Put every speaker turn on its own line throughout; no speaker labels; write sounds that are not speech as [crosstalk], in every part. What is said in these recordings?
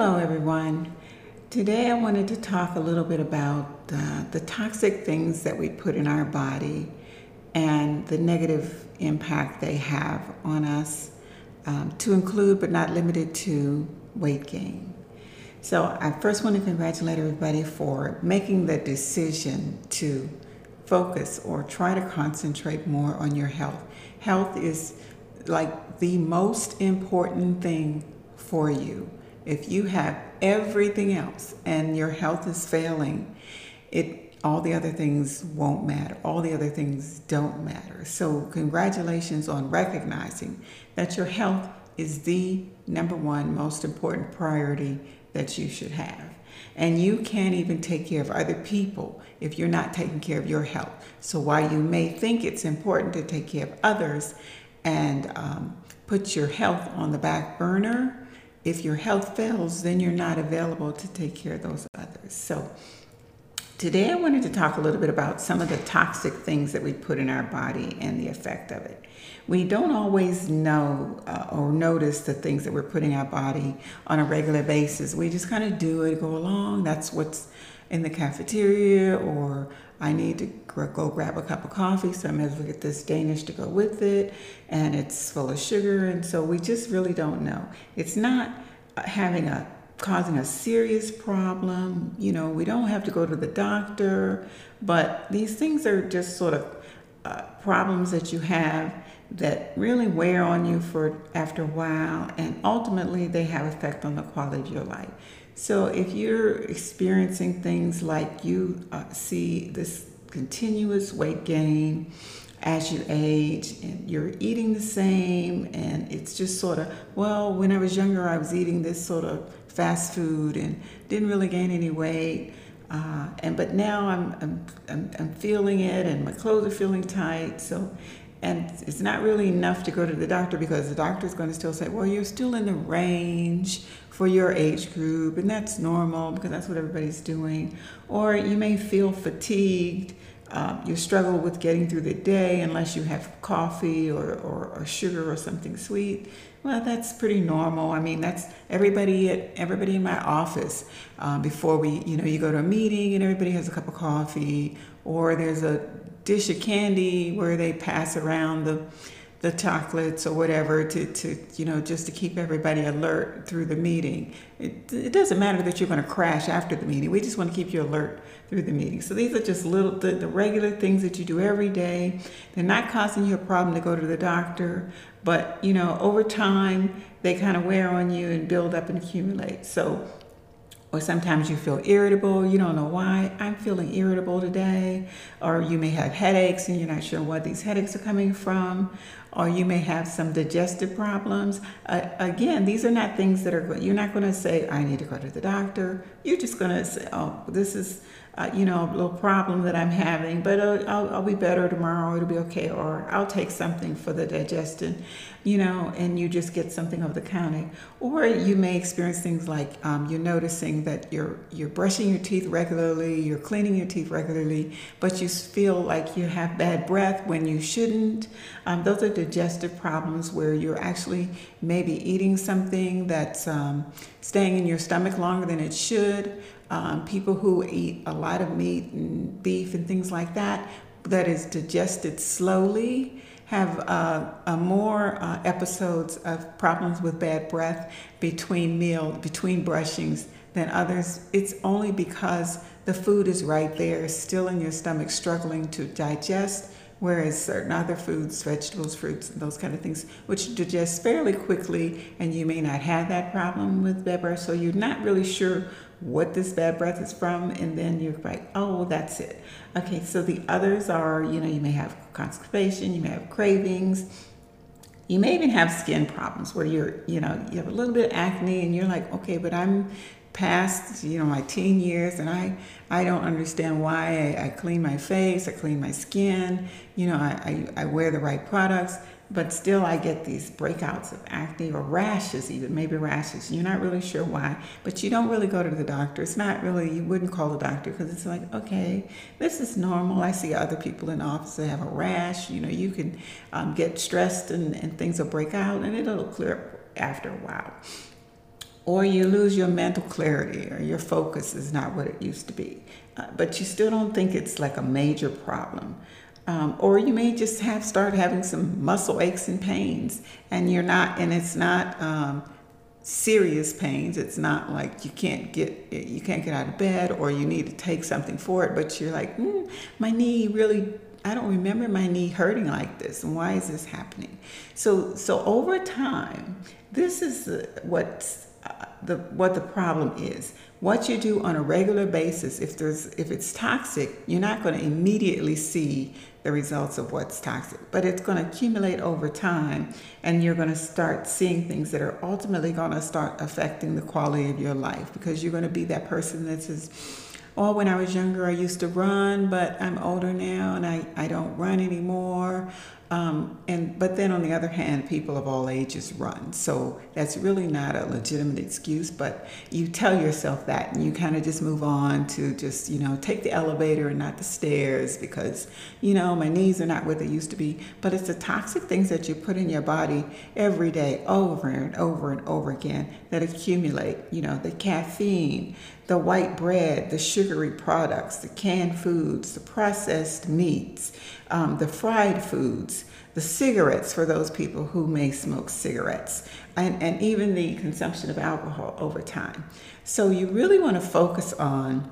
Hello, everyone. Today I wanted to talk a little bit about uh, the toxic things that we put in our body and the negative impact they have on us, um, to include but not limited to weight gain. So, I first want to congratulate everybody for making the decision to focus or try to concentrate more on your health. Health is like the most important thing for you. If you have everything else and your health is failing, it all the other things won't matter. All the other things don't matter. So congratulations on recognizing that your health is the number one most important priority that you should have. And you can't even take care of other people if you're not taking care of your health. So while you may think it's important to take care of others and um, put your health on the back burner, if your health fails, then you're not available to take care of those others. So, today I wanted to talk a little bit about some of the toxic things that we put in our body and the effect of it. We don't always know uh, or notice the things that we're putting our body on a regular basis. We just kind of do it, go along. That's what's in the cafeteria, or I need to go grab a cup of coffee, so I may as well get this Danish to go with it, and it's full of sugar, and so we just really don't know. It's not uh, having a causing a serious problem. You know, we don't have to go to the doctor, but these things are just sort of uh, problems that you have that really wear on you for after a while, and ultimately they have effect on the quality of your life. So if you're experiencing things like you uh, see this continuous weight gain as you age and you're eating the same. And it's just sort of well when i was younger i was eating this sort of fast food and didn't really gain any weight. Uh, and but now I'm, I'm, I'm I'm feeling it and my clothes are feeling tight. So and it's not really enough to go to the doctor because the doctor is going to still say well you're still in the range for your age group and that's normal because that's what everybody's doing or you may feel fatigued um, you struggle with getting through the day unless you have coffee or, or, or, sugar or something sweet. Well, that's pretty normal. I mean, that's everybody at everybody in my office. Um, before we, you know, you go to a meeting and everybody has a cup of coffee, or there's a dish of candy where they pass around the the chocolates or whatever to, to you know just to keep everybody alert through the meeting it, it doesn't matter that you're going to crash after the meeting we just want to keep you alert through the meeting so these are just little the, the regular things that you do every day they're not causing you a problem to go to the doctor but you know over time they kind of wear on you and build up and accumulate so or sometimes you feel irritable, you don't know why. I'm feeling irritable today. Or you may have headaches and you're not sure where these headaches are coming from. Or you may have some digestive problems. Uh, again, these are not things that are, you're not going to say, I need to go to the doctor. You're just going to say, oh, this is uh, you know, a little problem that I'm having, but uh, I'll, I'll, be better tomorrow. It'll be okay. Or I'll take something for the digestion, you know, and you just get something over the counter. Or you may experience things like um, you're noticing that you're you're brushing your teeth regularly, you're cleaning your teeth regularly, but you feel like you have bad breath when you shouldn't. Um, those are digestive problems where you're actually maybe eating something that's um, staying in your stomach longer than it should um, people who eat a lot of meat and beef and things like that, that is digested slowly, have uh, more uh, episodes of problems with bad breath between meal, between brushings than others. It's only because the food is right there, still in your stomach, struggling to digest whereas certain other foods, vegetables, fruits, and those kind of things, which digest fairly quickly, and you may not have that problem with bad breath, so you're not really sure what this bad breath is from, and then you're like, oh, that's it. Okay, so the others are, you know, you may have constipation, you may have cravings, you may even have skin problems where you're, you know, you have a little bit of acne, and you're like, okay, but I'm past, you know, my teen years, and I, I don't understand why I, I clean my face, I clean my skin, you know, I, I, I wear the right products, but still I get these breakouts of acne or rashes, even maybe rashes. You're not really sure why, but you don't really go to the doctor. It's not really, you wouldn't call the doctor because it's like, okay, this is normal. I see other people in the office that have a rash. You know, you can um, get stressed and, and things will break out and it'll clear up after a while. Or you lose your mental clarity or your focus is not what it used to be. Uh, but you still don't think it's like a major problem. Um, or you may just have start having some muscle aches and pains, and you're not, and it's not um, serious pains. It's not like you can't get you can't get out of bed, or you need to take something for it. But you're like, mm, my knee really. I don't remember my knee hurting like this, and why is this happening? So, so over time, this is what's the what the problem is. What you do on a regular basis if there's if it's toxic you're not going to immediately see the results of what's toxic but it's going to accumulate over time and you're going to start seeing things that are ultimately going to start affecting the quality of your life because you're going to be that person that says oh when i was younger i used to run but i'm older now and i, I don't run anymore um, and but then on the other hand, people of all ages run, so that's really not a legitimate excuse. But you tell yourself that, and you kind of just move on to just you know take the elevator and not the stairs because you know my knees are not what they used to be. But it's the toxic things that you put in your body every day, over and over and over again, that accumulate. You know the caffeine, the white bread, the sugary products, the canned foods, the processed meats um, the fried foods, the cigarettes for those people who may smoke cigarettes, and, and even the consumption of alcohol over time. So you really want to focus on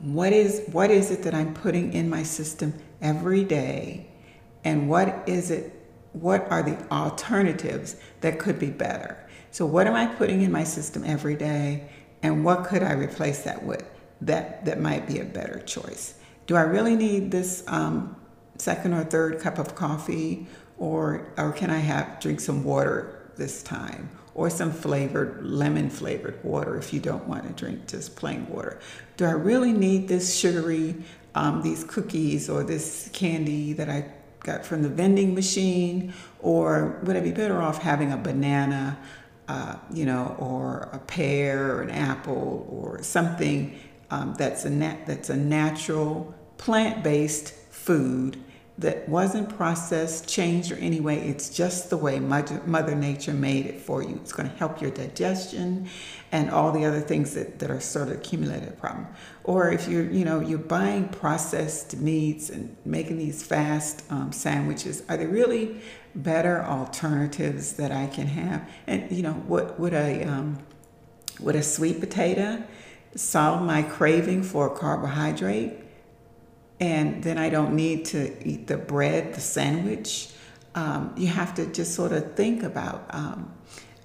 what is what is it that I'm putting in my system every day, and what is it what are the alternatives that could be better? So what am I putting in my system every day, and what could I replace that with? That that might be a better choice. Do I really need this um, second or third cup of coffee, or or can I have drink some water this time, or some flavored lemon flavored water if you don't want to drink just plain water? Do I really need this sugary, um, these cookies or this candy that I got from the vending machine, or would I be better off having a banana? Uh, you know, or a pear, or an apple, or something um, that's a nat- that's a natural plant-based food that wasn't processed, changed, or any way. It's just the way Mother Nature made it for you. It's going to help your digestion and all the other things that, that are sort of accumulated problem. Or if you're, you know, you're buying processed meats and making these fast um, sandwiches, are they really better alternatives that I can have? And you know, what would a um, would a sweet potato solve my craving for carbohydrate? and then I don't need to eat the bread, the sandwich. Um, you have to just sort of think about um,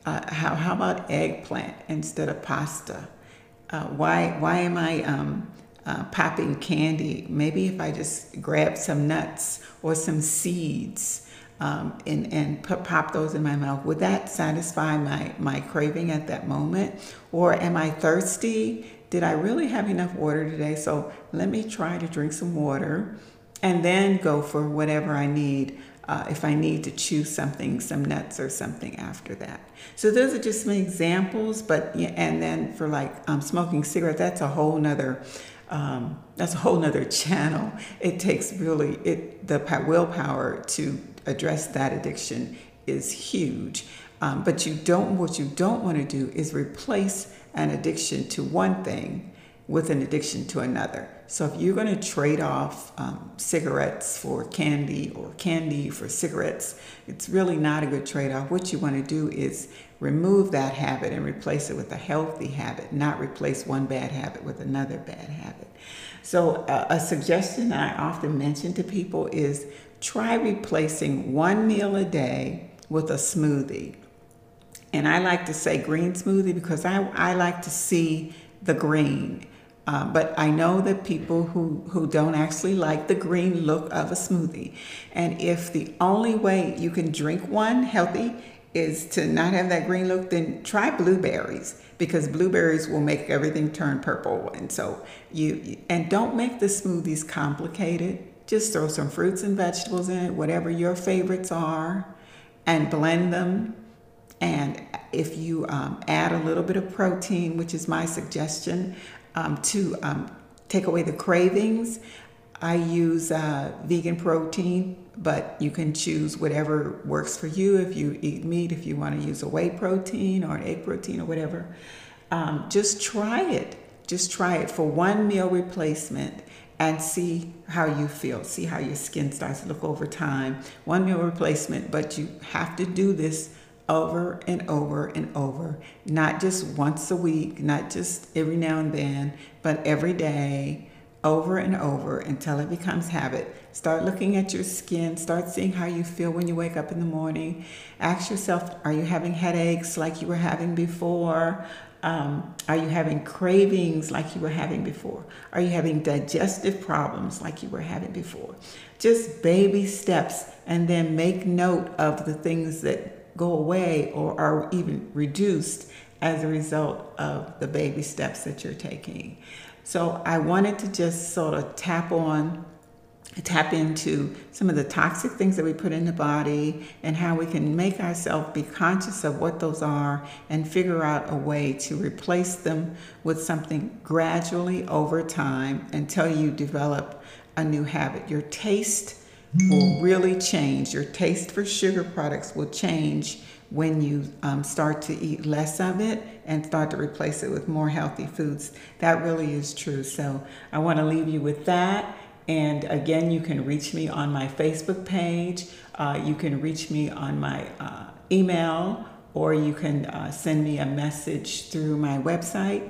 uh, how, how about eggplant instead of pasta? Uh, why, why am I um, uh, popping candy? Maybe if I just grab some nuts or some seeds um, and, and put, pop those in my mouth, would that satisfy my, my craving at that moment? Or am I thirsty did I really have enough water today? So let me try to drink some water and then go for whatever I need. Uh, if I need to chew something, some nuts or something after that. So those are just some examples, but yeah, and then for like um, smoking cigarette, that's a whole nother, um, that's a whole nother [laughs] channel. It takes really, it the willpower to address that addiction is huge. Um, but you don't, what you don't want to do is replace an addiction to one thing with an addiction to another. So if you're going to trade off um, cigarettes for candy or candy for cigarettes, it's really not a good trade off. What you want to do is remove that habit and replace it with a healthy habit, not replace one bad habit with another bad habit. So uh, a suggestion I often mention to people is try replacing one meal a day with a smoothie and I like to say green smoothie because I, I like to see the green. Uh, but I know that people who, who don't actually like the green look of a smoothie. And if the only way you can drink one healthy is to not have that green look, then try blueberries because blueberries will make everything turn purple. And so you, and don't make the smoothies complicated. Just throw some fruits and vegetables in it, whatever your favorites are, and blend them and if you um, add a little bit of protein, which is my suggestion, um, to um, take away the cravings, I use uh, vegan protein, but you can choose whatever works for you. If you eat meat, if you want to use a whey protein or an egg protein or whatever, um, just try it. Just try it for one meal replacement and see how you feel. See how your skin starts to look over time. One meal replacement, but you have to do this over and over and over, not just once a week, not just every now and then, but every day, over and over until it becomes habit. Start looking at your skin, start seeing how you feel when you wake up in the morning. Ask yourself, are you having headaches like you were having before? Um, are you having cravings like you were having before? Are you having digestive problems like you were having before? Just baby steps and then make note of the things that go away or are even reduced as a result of the baby steps that you're taking. So I wanted to just sort of tap on, tap into some of the toxic things that we put in the body and how we can make ourselves be conscious of what those are and figure out a way to replace them with something gradually over time until you develop a new habit. Your taste will really change. Your taste for sugar products will change when you um, start to eat less of it and start to replace it with more healthy foods. That really is true. So I want to leave you with that. And again, you can reach me on my Facebook page. Uh, you can reach me on my uh, email, or you can uh, send me a message through my website.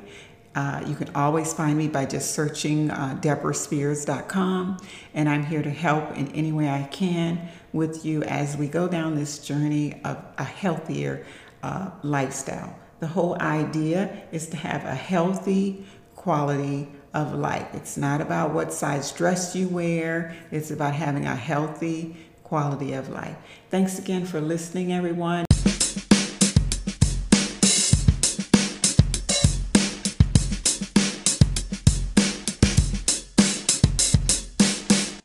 Uh, you can always find me by just searching uh, deborahspears.com, and I'm here to help in any way I can with you as we go down this journey of a healthier uh, lifestyle. The whole idea is to have a healthy quality of life. It's not about what size dress you wear, it's about having a healthy quality of life. Thanks again for listening, everyone.